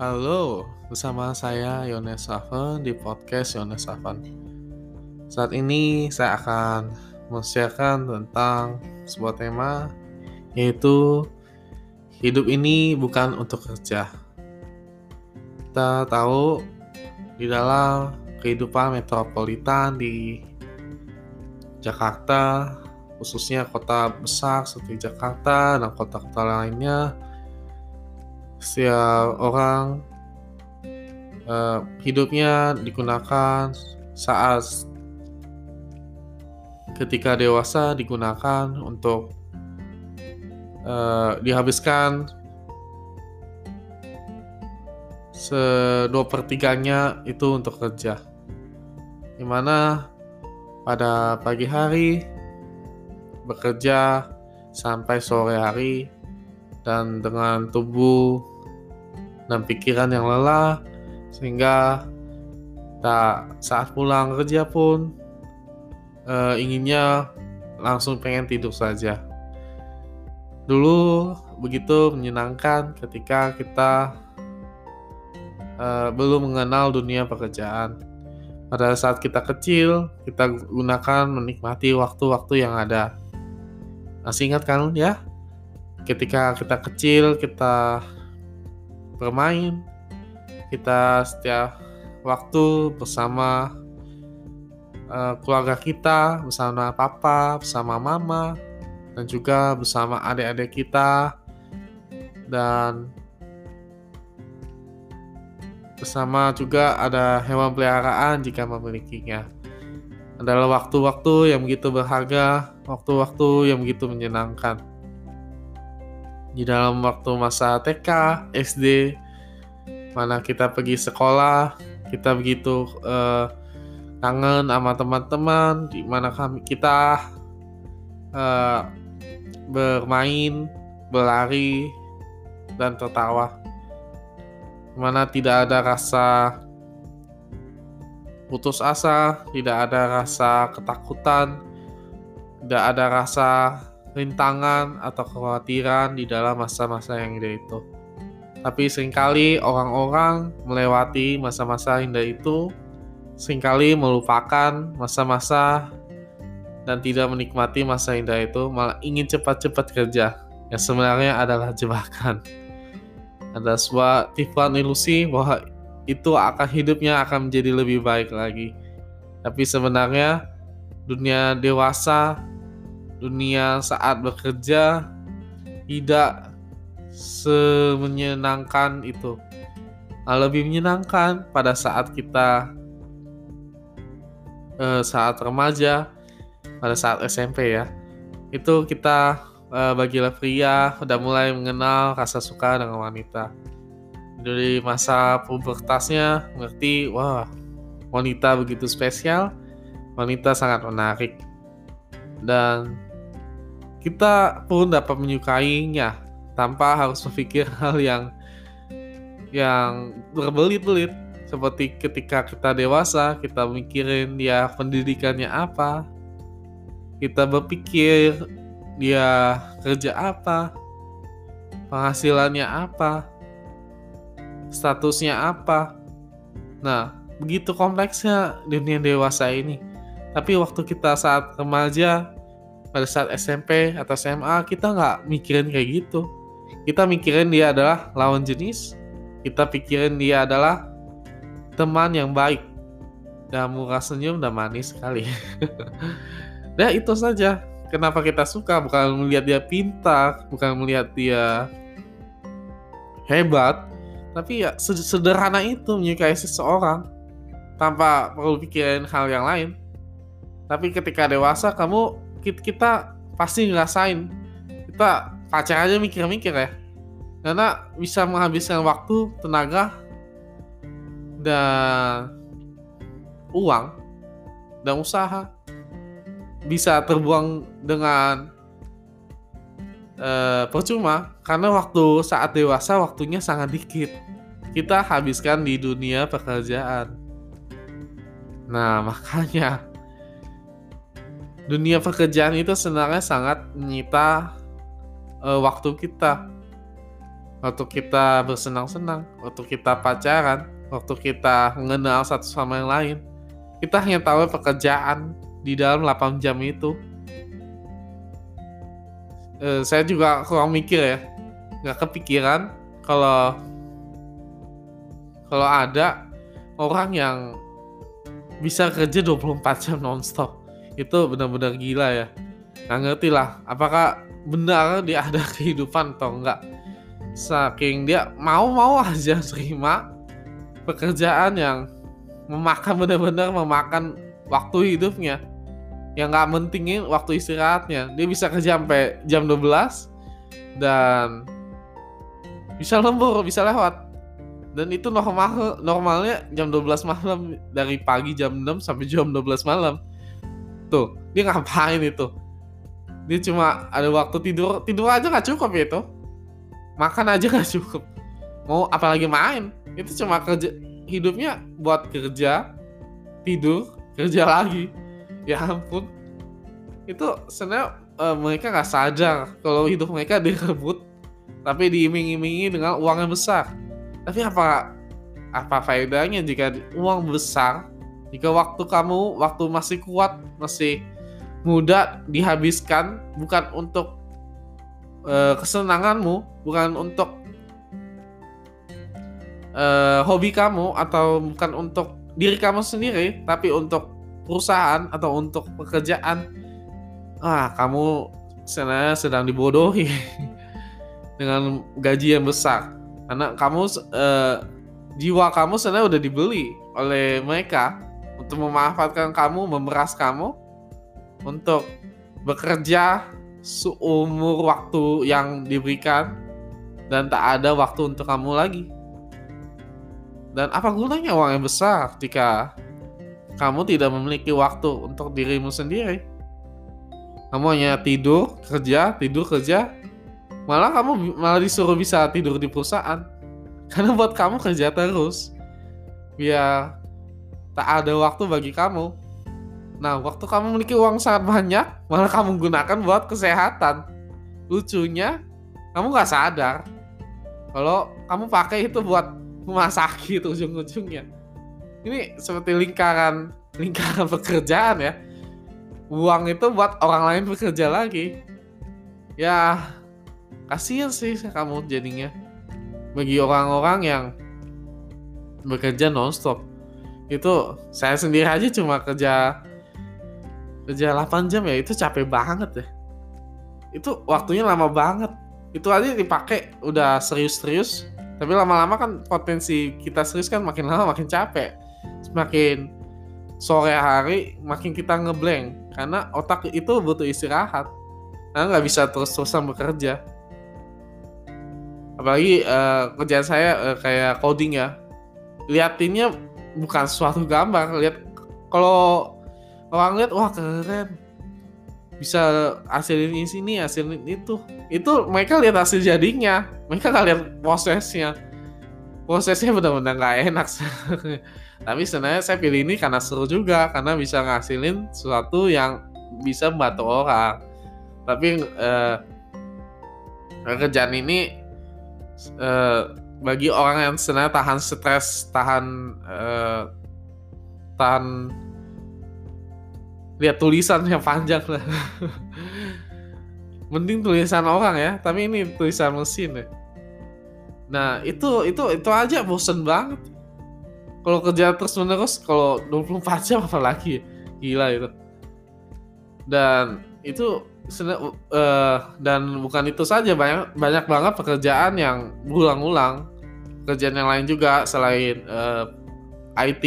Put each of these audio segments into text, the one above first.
Halo, bersama saya Yones Savan di podcast Yones Savan. Saat ini saya akan mensiarkan tentang sebuah tema yaitu hidup ini bukan untuk kerja. Kita tahu di dalam kehidupan metropolitan di Jakarta, khususnya kota besar seperti Jakarta dan kota-kota lainnya, setiap orang uh, hidupnya digunakan saat ketika dewasa digunakan untuk uh, dihabiskan sedua pertiganya itu untuk kerja. Di mana pada pagi hari bekerja sampai sore hari dan dengan tubuh dan pikiran yang lelah sehingga tak saat pulang kerja pun uh, inginnya langsung pengen tidur saja. Dulu begitu menyenangkan ketika kita uh, belum mengenal dunia pekerjaan. Pada saat kita kecil, kita gunakan menikmati waktu-waktu yang ada. Masih ingat kan ya? Ketika kita kecil, kita bermain. Kita setiap waktu bersama uh, keluarga kita, bersama papa, bersama mama, dan juga bersama adik-adik kita, dan bersama juga ada hewan peliharaan jika memilikinya. Adalah waktu-waktu yang begitu berharga, waktu-waktu yang begitu menyenangkan di dalam waktu masa TK, SD, mana kita pergi sekolah, kita begitu uh, kangen sama teman-teman, di mana kami kita uh, bermain, berlari, dan tertawa. Mana tidak ada rasa putus asa, tidak ada rasa ketakutan, tidak ada rasa rintangan atau kekhawatiran di dalam masa-masa yang indah itu. Tapi sering kali orang-orang melewati masa-masa indah itu, sering kali melupakan masa-masa dan tidak menikmati masa indah itu, malah ingin cepat-cepat kerja, yang sebenarnya adalah jebakan. Ada sebuah tipuan ilusi bahwa itu akan hidupnya akan menjadi lebih baik lagi. Tapi sebenarnya dunia dewasa dunia saat bekerja tidak semenyenangkan itu. Nah, lebih menyenangkan pada saat kita eh, saat remaja, pada saat SMP ya. Itu kita eh, bagi pria udah mulai mengenal rasa suka dengan wanita. Dari masa pubertasnya mengerti, wah wanita begitu spesial, wanita sangat menarik. Dan kita pun dapat menyukainya tanpa harus berpikir hal yang yang berbelit-belit. Seperti ketika kita dewasa kita mikirin dia pendidikannya apa. Kita berpikir dia kerja apa penghasilannya apa statusnya apa. Nah begitu kompleksnya dunia dewasa ini. Tapi waktu kita saat remaja pada saat SMP atau SMA kita nggak mikirin kayak gitu. Kita mikirin dia adalah lawan jenis kita pikirin dia adalah teman yang baik. Dan murah senyum dan manis sekali. Nah itu saja. Kenapa kita suka? Bukan melihat dia pintar bukan melihat dia hebat tapi ya sederhana itu menyukai seseorang tanpa perlu pikirin hal yang lain. Tapi ketika dewasa kamu kita pasti ngerasain. Kita pacar aja mikir-mikir ya. Karena bisa menghabiskan waktu tenaga dan uang dan usaha. Bisa terbuang dengan uh, percuma. Karena waktu saat dewasa waktunya sangat dikit. Kita habiskan di dunia pekerjaan. Nah makanya dunia pekerjaan itu sebenarnya sangat menyita uh, waktu kita. waktu kita bersenang-senang, waktu kita pacaran, waktu kita mengenal satu sama yang lain. Kita hanya tahu pekerjaan di dalam 8 jam itu. Eh, saya juga kurang mikir ya, nggak kepikiran kalau kalau ada orang yang bisa kerja 24 jam nonstop itu benar-benar gila ya. Nggak ngerti lah apakah benar dia ada kehidupan atau enggak saking dia mau-mau aja terima pekerjaan yang memakan benar-benar memakan waktu hidupnya. Yang nggak mentingin waktu istirahatnya. Dia bisa kerja sampai jam 12 dan bisa lembur bisa lewat. Dan itu normal normalnya jam 12 malam dari pagi jam 6 sampai jam 12 malam tuh. Dia ngapain itu? Dia cuma ada waktu tidur tidur aja nggak cukup itu. Makan aja nggak cukup. Mau apalagi main itu cuma kerja hidupnya buat kerja tidur kerja lagi. Ya ampun. Itu sebenarnya uh, mereka nggak sadar kalau hidup mereka direbut tapi diiming-imingi dengan uang yang besar. Tapi apa apa faedahnya jika uang besar jika waktu kamu waktu masih kuat masih muda dihabiskan bukan untuk uh, kesenanganmu, bukan untuk uh, hobi kamu atau bukan untuk diri kamu sendiri, tapi untuk perusahaan atau untuk pekerjaan. Ah, kamu sebenarnya sedang dibodohi dengan gaji yang besar karena kamu uh, jiwa kamu sebenarnya udah dibeli oleh mereka untuk memanfaatkan kamu, memeras kamu untuk bekerja seumur waktu yang diberikan dan tak ada waktu untuk kamu lagi. Dan apa gunanya uang yang besar jika kamu tidak memiliki waktu untuk dirimu sendiri? Kamu hanya tidur, kerja, tidur, kerja. Malah kamu malah disuruh bisa tidur di perusahaan. Karena buat kamu kerja terus. Biar tak ada waktu bagi kamu Nah, waktu kamu memiliki uang sangat banyak, malah kamu gunakan buat kesehatan. Lucunya, kamu nggak sadar kalau kamu pakai itu buat rumah sakit ujung-ujungnya. Ini seperti lingkaran lingkaran pekerjaan ya. Uang itu buat orang lain bekerja lagi. Ya, kasihan sih kamu jadinya. Bagi orang-orang yang bekerja nonstop. Itu saya sendiri aja cuma kerja kerja 8 jam ya itu capek banget ya. Itu waktunya lama banget. Itu aja dipakai udah serius-serius. Tapi lama-lama kan potensi kita serius kan makin lama makin capek. Semakin sore hari makin kita ngeblank karena otak itu butuh istirahat. Karena nggak bisa terus-terusan bekerja. Apalagi uh, kerjaan saya uh, kayak coding ya. Liatinnya bukan suatu gambar lihat kalau orang lihat wah keren. Bisa hasilin ini sini hasilin itu. Itu mereka lihat hasil jadinya. Mereka nggak lihat prosesnya. Prosesnya benar-benar nggak enak. Tapi sebenarnya saya pilih ini karena seru juga karena bisa ngasilin sesuatu yang bisa membantu orang. Tapi eh, kerjaan ini eh, bagi orang yang sebenarnya tahan stres tahan eh, tahan lihat tulisan yang panjang lah. Mending tulisan orang ya tapi ini tulisan mesin ya. Nah itu itu itu aja bosen banget. Kalau kerja terus menerus kalau 24 jam apalagi gila itu. Dan itu uh, dan bukan itu saja banyak banyak banget pekerjaan yang berulang-ulang pekerjaan yang lain juga selain uh, eh, IT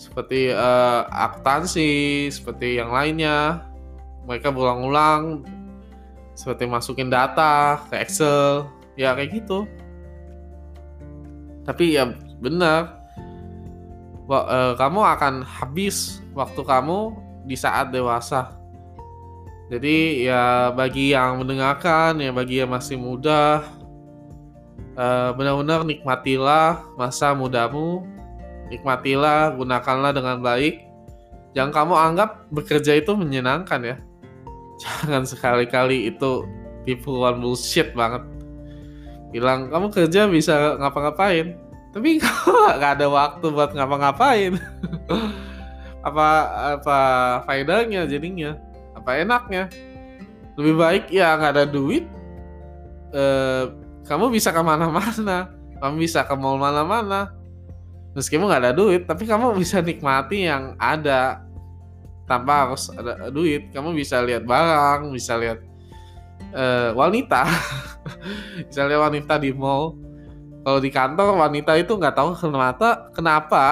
seperti uh, akuntansi, seperti yang lainnya. Mereka berulang-ulang seperti masukin data ke Excel, ya kayak gitu. Tapi ya benar, kamu akan habis waktu kamu di saat dewasa. Jadi ya bagi yang mendengarkan, ya bagi yang masih muda, uh, benar-benar nikmatilah masa mudamu Nikmatilah, gunakanlah dengan baik. Jangan kamu anggap bekerja itu menyenangkan ya. Jangan sekali-kali itu tipuan bullshit banget. bilang kamu kerja bisa ngapa-ngapain tapi kamu nggak ada waktu buat ngapa-ngapain apa apa faedahnya jadinya apa enaknya? Lebih baik ya nggak ada duit eh, kamu bisa ke mana-mana kamu bisa ke mall mana-mana. Meskipun nggak ada duit tapi kamu bisa nikmati yang ada tanpa harus ada duit. Kamu bisa lihat barang bisa lihat uh, wanita. Bisa lihat wanita di mall. Kalau di kantor wanita itu nggak tahu kenapa kenapa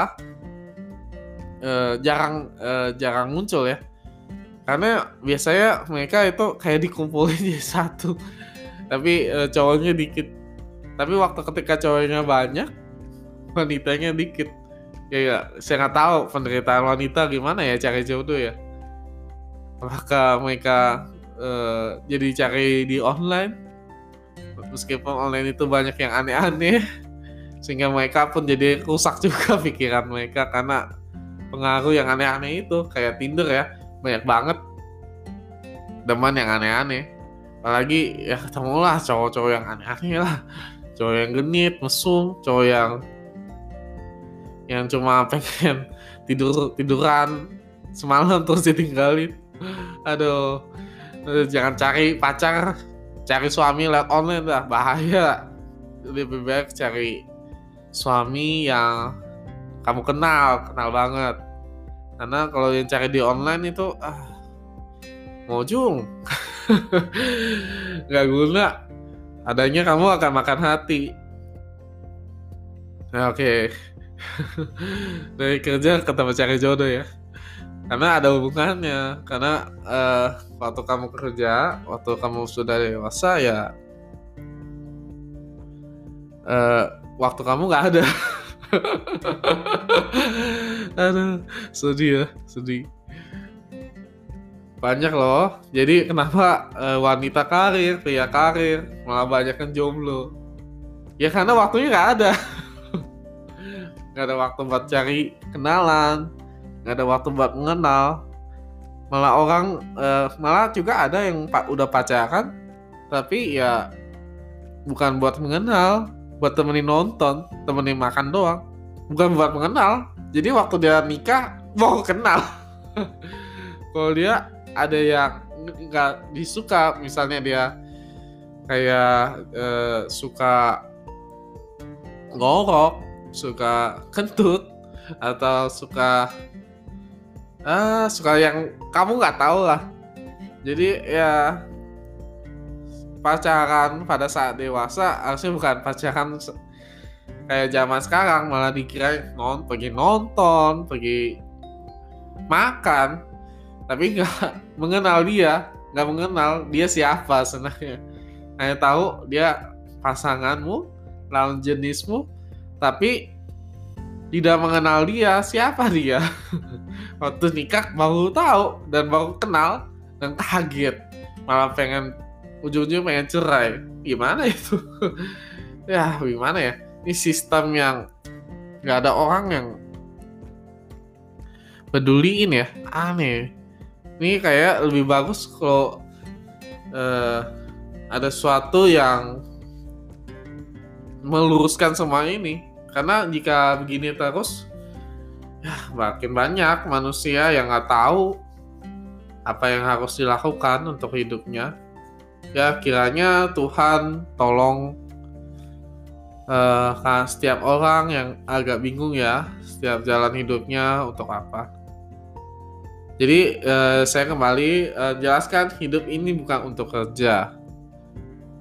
uh, jarang uh, jarang muncul ya karena biasanya mereka itu kayak dikumpulin jadi satu. Tapi uh, cowoknya dikit. Tapi waktu ketika cowoknya banyak wanitanya dikit. Ya, ya saya nggak tahu penderitaan wanita gimana ya cari jodoh ya. Apakah mereka uh, jadi cari di online? Meskipun online itu banyak yang aneh-aneh sehingga mereka pun jadi rusak juga pikiran mereka karena pengaruh yang aneh-aneh itu kayak Tinder ya banyak banget teman yang aneh-aneh. Apalagi ya ketemulah cowok-cowok yang aneh-aneh lah. Cowok yang genit mesum cowok yang yang cuma pengen tidur tiduran semalam terus ditinggalin. Aduh jangan cari pacar cari suami lewat online lah bahaya. Lebih baik cari suami yang kamu kenal kenal banget karena kalau yang cari di online itu ah ngojung nggak guna. Adanya kamu akan makan hati. Nah, oke. Okay. dari kerja ke tempat cari jodoh ya. Karena ada hubungannya. Karena uh, waktu kamu kerja waktu kamu sudah dewasa ya uh, waktu kamu nggak ada aduh sedih ya sedih. Banyak loh. Jadi kenapa uh, wanita karir pria karir malah banyak kan jomblo? Ya karena waktunya nggak ada. Nggak ada waktu buat cari kenalan nggak ada waktu buat mengenal. Malah orang uh, malah juga ada yang pak udah pacaran tapi ya bukan buat mengenal buat temenin nonton temenin makan doang. Bukan buat mengenal. Jadi waktu dia nikah mau kenal. Kalau dia ada yang nggak disuka misalnya dia kayak uh, suka ngorok suka kentut atau suka ah suka yang kamu nggak tahu lah. Jadi ya pacaran pada saat dewasa harusnya bukan pacaran kayak zaman sekarang malah dikira non pergi nonton pergi makan. Tapi nggak mengenal dia nggak mengenal dia siapa sebenarnya. Hanya tahu dia pasanganmu lawan jenismu tapi tidak mengenal dia siapa dia? Waktu nikah baru tahu dan baru kenal dan kaget. Malah pengen ujung-ujung pengen cerai. Gimana itu? Ya gimana ya? Ini sistem yang nggak ada orang yang peduliin ya. Aneh. Ini kayak lebih bagus kalau uh, ada sesuatu yang meluruskan semua ini. Karena jika begini terus ya makin banyak manusia yang nggak tahu apa yang harus dilakukan untuk hidupnya ya kiranya Tuhan tolong uh, setiap orang yang agak bingung ya setiap jalan hidupnya untuk apa jadi uh, saya kembali uh, jelaskan hidup ini bukan untuk kerja.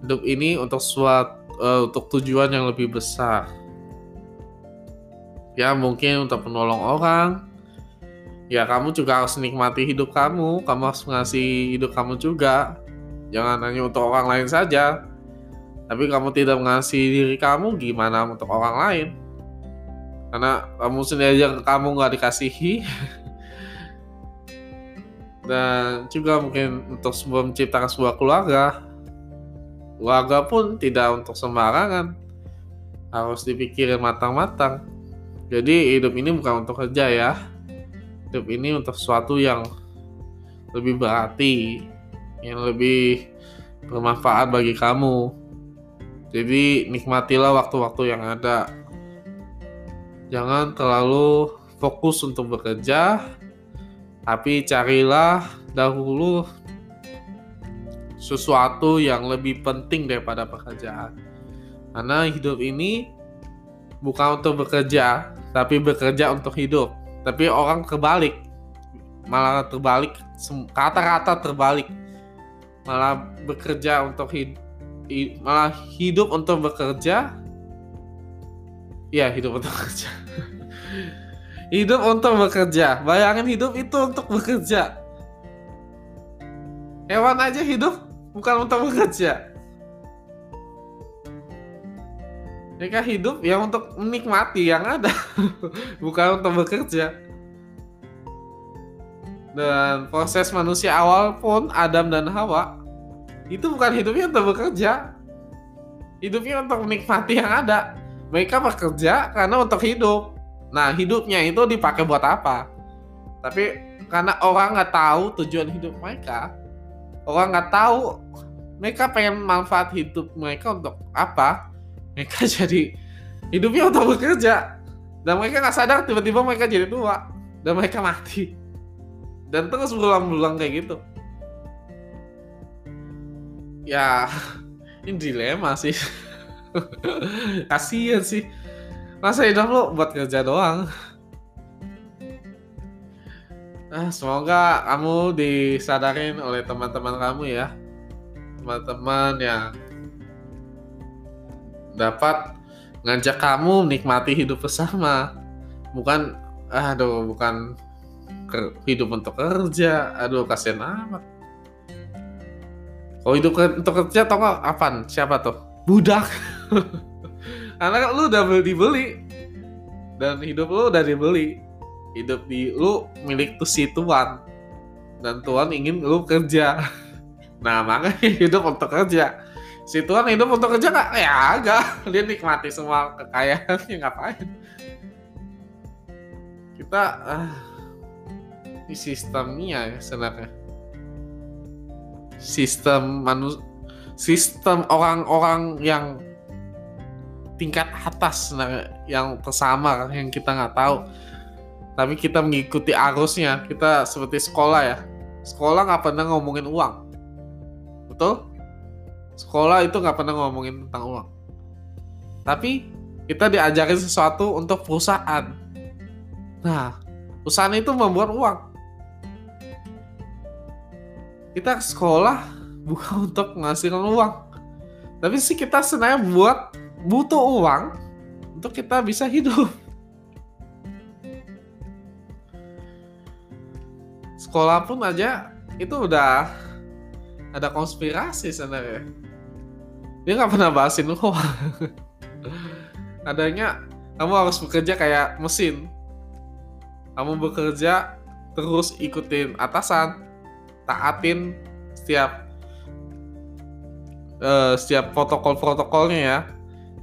Hidup ini untuk suatu uh, untuk tujuan yang lebih besar. Ya mungkin untuk menolong orang. Ya kamu juga harus nikmati hidup kamu. Kamu harus mengasihi hidup kamu juga. Jangan hanya untuk orang lain saja. Tapi kamu tidak mengasihi diri kamu, gimana untuk orang lain? Karena kamu sendiri aja kamu nggak dikasihi, dan juga mungkin untuk sebuah menciptakan sebuah keluarga. Keluarga pun tidak untuk sembarangan. Harus dipikirin matang-matang. Jadi hidup ini bukan untuk kerja ya. Hidup ini untuk sesuatu yang lebih berarti yang lebih bermanfaat bagi kamu Jadi nikmatilah waktu-waktu yang ada. Jangan terlalu fokus untuk bekerja, tapi carilah dahulu sesuatu yang lebih penting daripada pekerjaan. Karena hidup ini bukan untuk bekerja, tapi bekerja untuk hidup. Tapi orang terbalik, malah terbalik, kata-kata terbalik, malah bekerja untuk hidup malah hidup untuk bekerja. Ya hidup untuk bekerja. Hidup untuk bekerja. Bayangin hidup itu untuk bekerja. Hewan aja hidup bukan untuk bekerja. Mereka hidup yang untuk menikmati yang ada bukan untuk bekerja dan proses manusia awal pun Adam dan Hawa itu bukan hidupnya untuk bekerja. Hidupnya untuk menikmati yang ada. Mereka bekerja karena untuk hidup. Nah hidupnya itu dipakai buat apa? Tapi karena orang nggak tahu tujuan hidup mereka orang nggak tahu mereka pengen manfaat hidup mereka untuk apa mereka jadi hidupnya untuk bekerja. Dan mereka nggak sadar tiba-tiba mereka jadi tua dan mereka mati dan terus berulang-ulang kayak gitu. Ya ini dilema sih. Kasian sih. Masa hidup lo buat kerja doang? Nah semoga kamu disadarin oleh teman-teman kamu ya. Teman-teman yang dapat ngajak kamu menikmati hidup bersama. Bukan aduh bukan hidup untuk kerja aduh kasihan amat Oh hidup untuk kerja tau gak apaan? Siapa tuh? Budak. Karena lu udah beli dibeli dan hidup lu udah dibeli. Hidup di lu milik tuh si tuan dan tuan ingin lu kerja. Nah makanya hidup untuk kerja. Si tuan hidup untuk kerja nggak? Ya agak. Dia nikmati semua kekayaannya ngapain? Kita ini sistemnya ya sebenarnya. Sistem manus sistem orang-orang yang tingkat atas nah, yang tersamar yang kita nggak tahu. Tapi kita mengikuti arusnya kita seperti sekolah ya. Sekolah nggak pernah ngomongin uang. Betul? Sekolah itu nggak pernah ngomongin tentang uang. Tapi kita diajarin sesuatu untuk perusahaan. Nah perusahaan itu membuat uang kita sekolah bukan untuk menghasilkan uang. Tapi sih kita sebenarnya buat butuh uang untuk kita bisa hidup. Sekolah pun aja itu udah ada konspirasi sebenarnya. Dia nggak pernah bahasin uang. Adanya kamu harus bekerja kayak mesin. Kamu bekerja terus ikutin atasan taatin setiap uh, setiap protokol-protokolnya ya.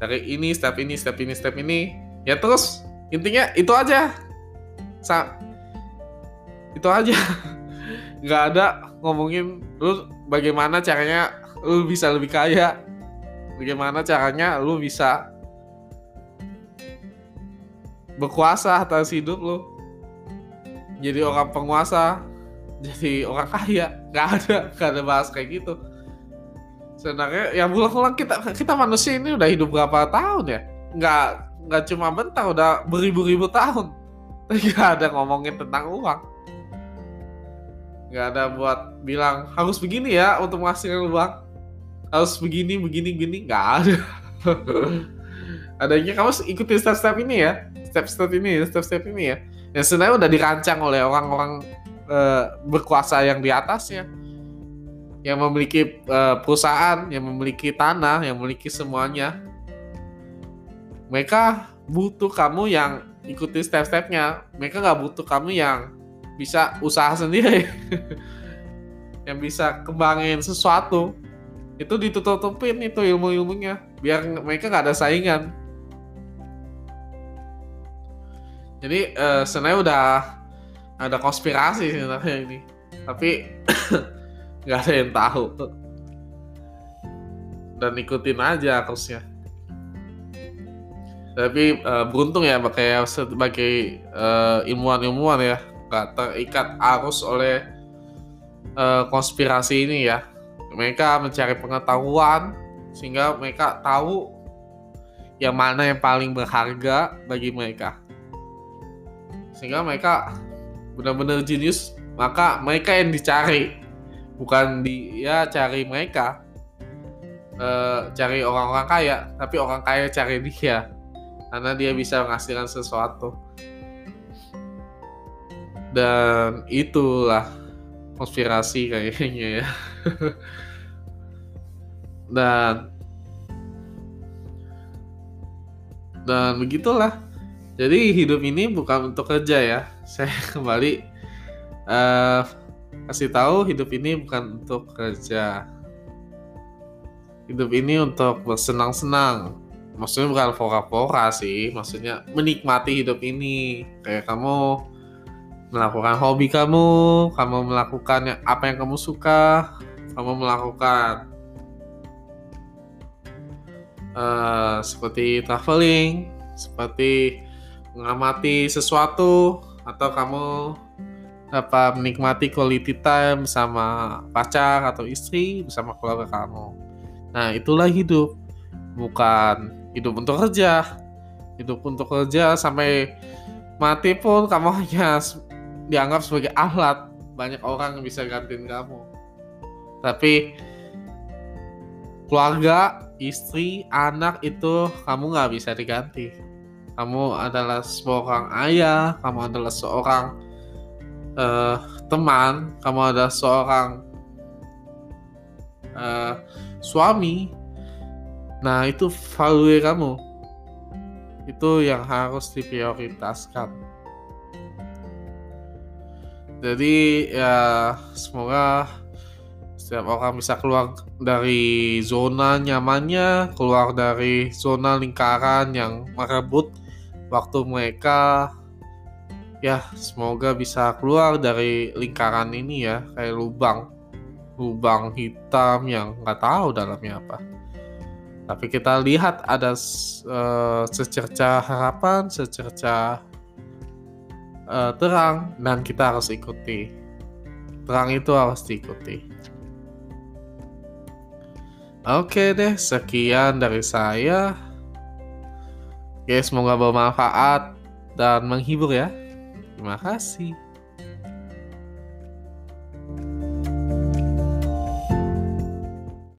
Dari ini step ini step ini step ini. Ya terus intinya itu aja. Sa itu aja. Nggak ada ngomongin lu bagaimana caranya lu bisa lebih kaya. Bagaimana caranya lu bisa berkuasa atas hidup lu. Jadi orang penguasa jadi orang kaya nggak ada nggak ada bahas kayak gitu. Sebenarnya yang pulang-pulang kita kita manusia ini udah hidup berapa tahun ya? Nggak nggak cuma bentar udah beribu-ribu tahun. Nggak ada ngomongin tentang uang. Nggak ada buat bilang harus begini ya untuk menghasilkan uang. Harus begini begini begini nggak ada. Adanya kamu ikutin step-step ini ya. Step-step ini step-step ini ya. Yang sebenarnya udah dirancang oleh orang-orang uh, berkuasa yang di atasnya yang memiliki uh, perusahaan, yang memiliki tanah, yang memiliki semuanya. Mereka butuh kamu yang ikuti step-stepnya. Mereka nggak butuh kamu yang bisa usaha sendiri, yang bisa kembangin sesuatu. Itu ditutup-tutupin itu ilmu-ilmunya, biar mereka nggak ada saingan. Jadi uh, sebenarnya udah ada konspirasi sebenarnya ini. Tapi nggak ada yang tahu. Dan ikutin aja arusnya tapi uh, beruntung ya kayak sebagai uh, ilmuwan-ilmuwan ya. Nggak terikat arus oleh uh, konspirasi ini ya. Mereka mencari pengetahuan sehingga mereka tahu yang mana yang paling berharga bagi mereka. Sehingga mereka benar-benar jenius maka mereka yang dicari bukan dia cari mereka. Uh, cari orang-orang kaya tapi orang kaya cari dia karena dia bisa menghasilkan sesuatu. Dan itulah konspirasi kayaknya ya. Dan dan begitulah jadi hidup ini bukan untuk kerja ya. Saya kembali uh, kasih tahu hidup ini bukan untuk kerja. Hidup ini untuk bersenang-senang. Maksudnya bukan pora-pora sih maksudnya menikmati hidup ini. Kayak kamu melakukan hobi kamu kamu melakukan apa yang kamu suka kamu melakukan uh, seperti traveling seperti mengamati sesuatu atau kamu dapat menikmati quality time bersama pacar atau istri bersama keluarga kamu. Nah itulah hidup. Bukan hidup untuk kerja. Hidup untuk kerja sampai mati pun kamu hanya dianggap sebagai alat banyak orang bisa gantiin kamu. Tapi keluarga istri anak itu kamu nggak bisa diganti kamu adalah seorang ayah kamu adalah seorang uh, teman kamu adalah seorang uh, suami Nah, itu value kamu. Itu yang harus diprioritaskan. Jadi ya semoga setiap orang bisa keluar dari zona nyamannya, keluar dari zona lingkaran yang merebut waktu mereka ya semoga bisa keluar dari lingkaran ini ya kayak lubang lubang hitam yang nggak tahu dalamnya apa tapi kita lihat ada uh, secerca harapan, secerca uh, terang, dan kita harus ikuti. Terang itu harus diikuti. Oke deh, sekian dari saya. Oke, semoga bermanfaat dan menghibur ya. Terima kasih.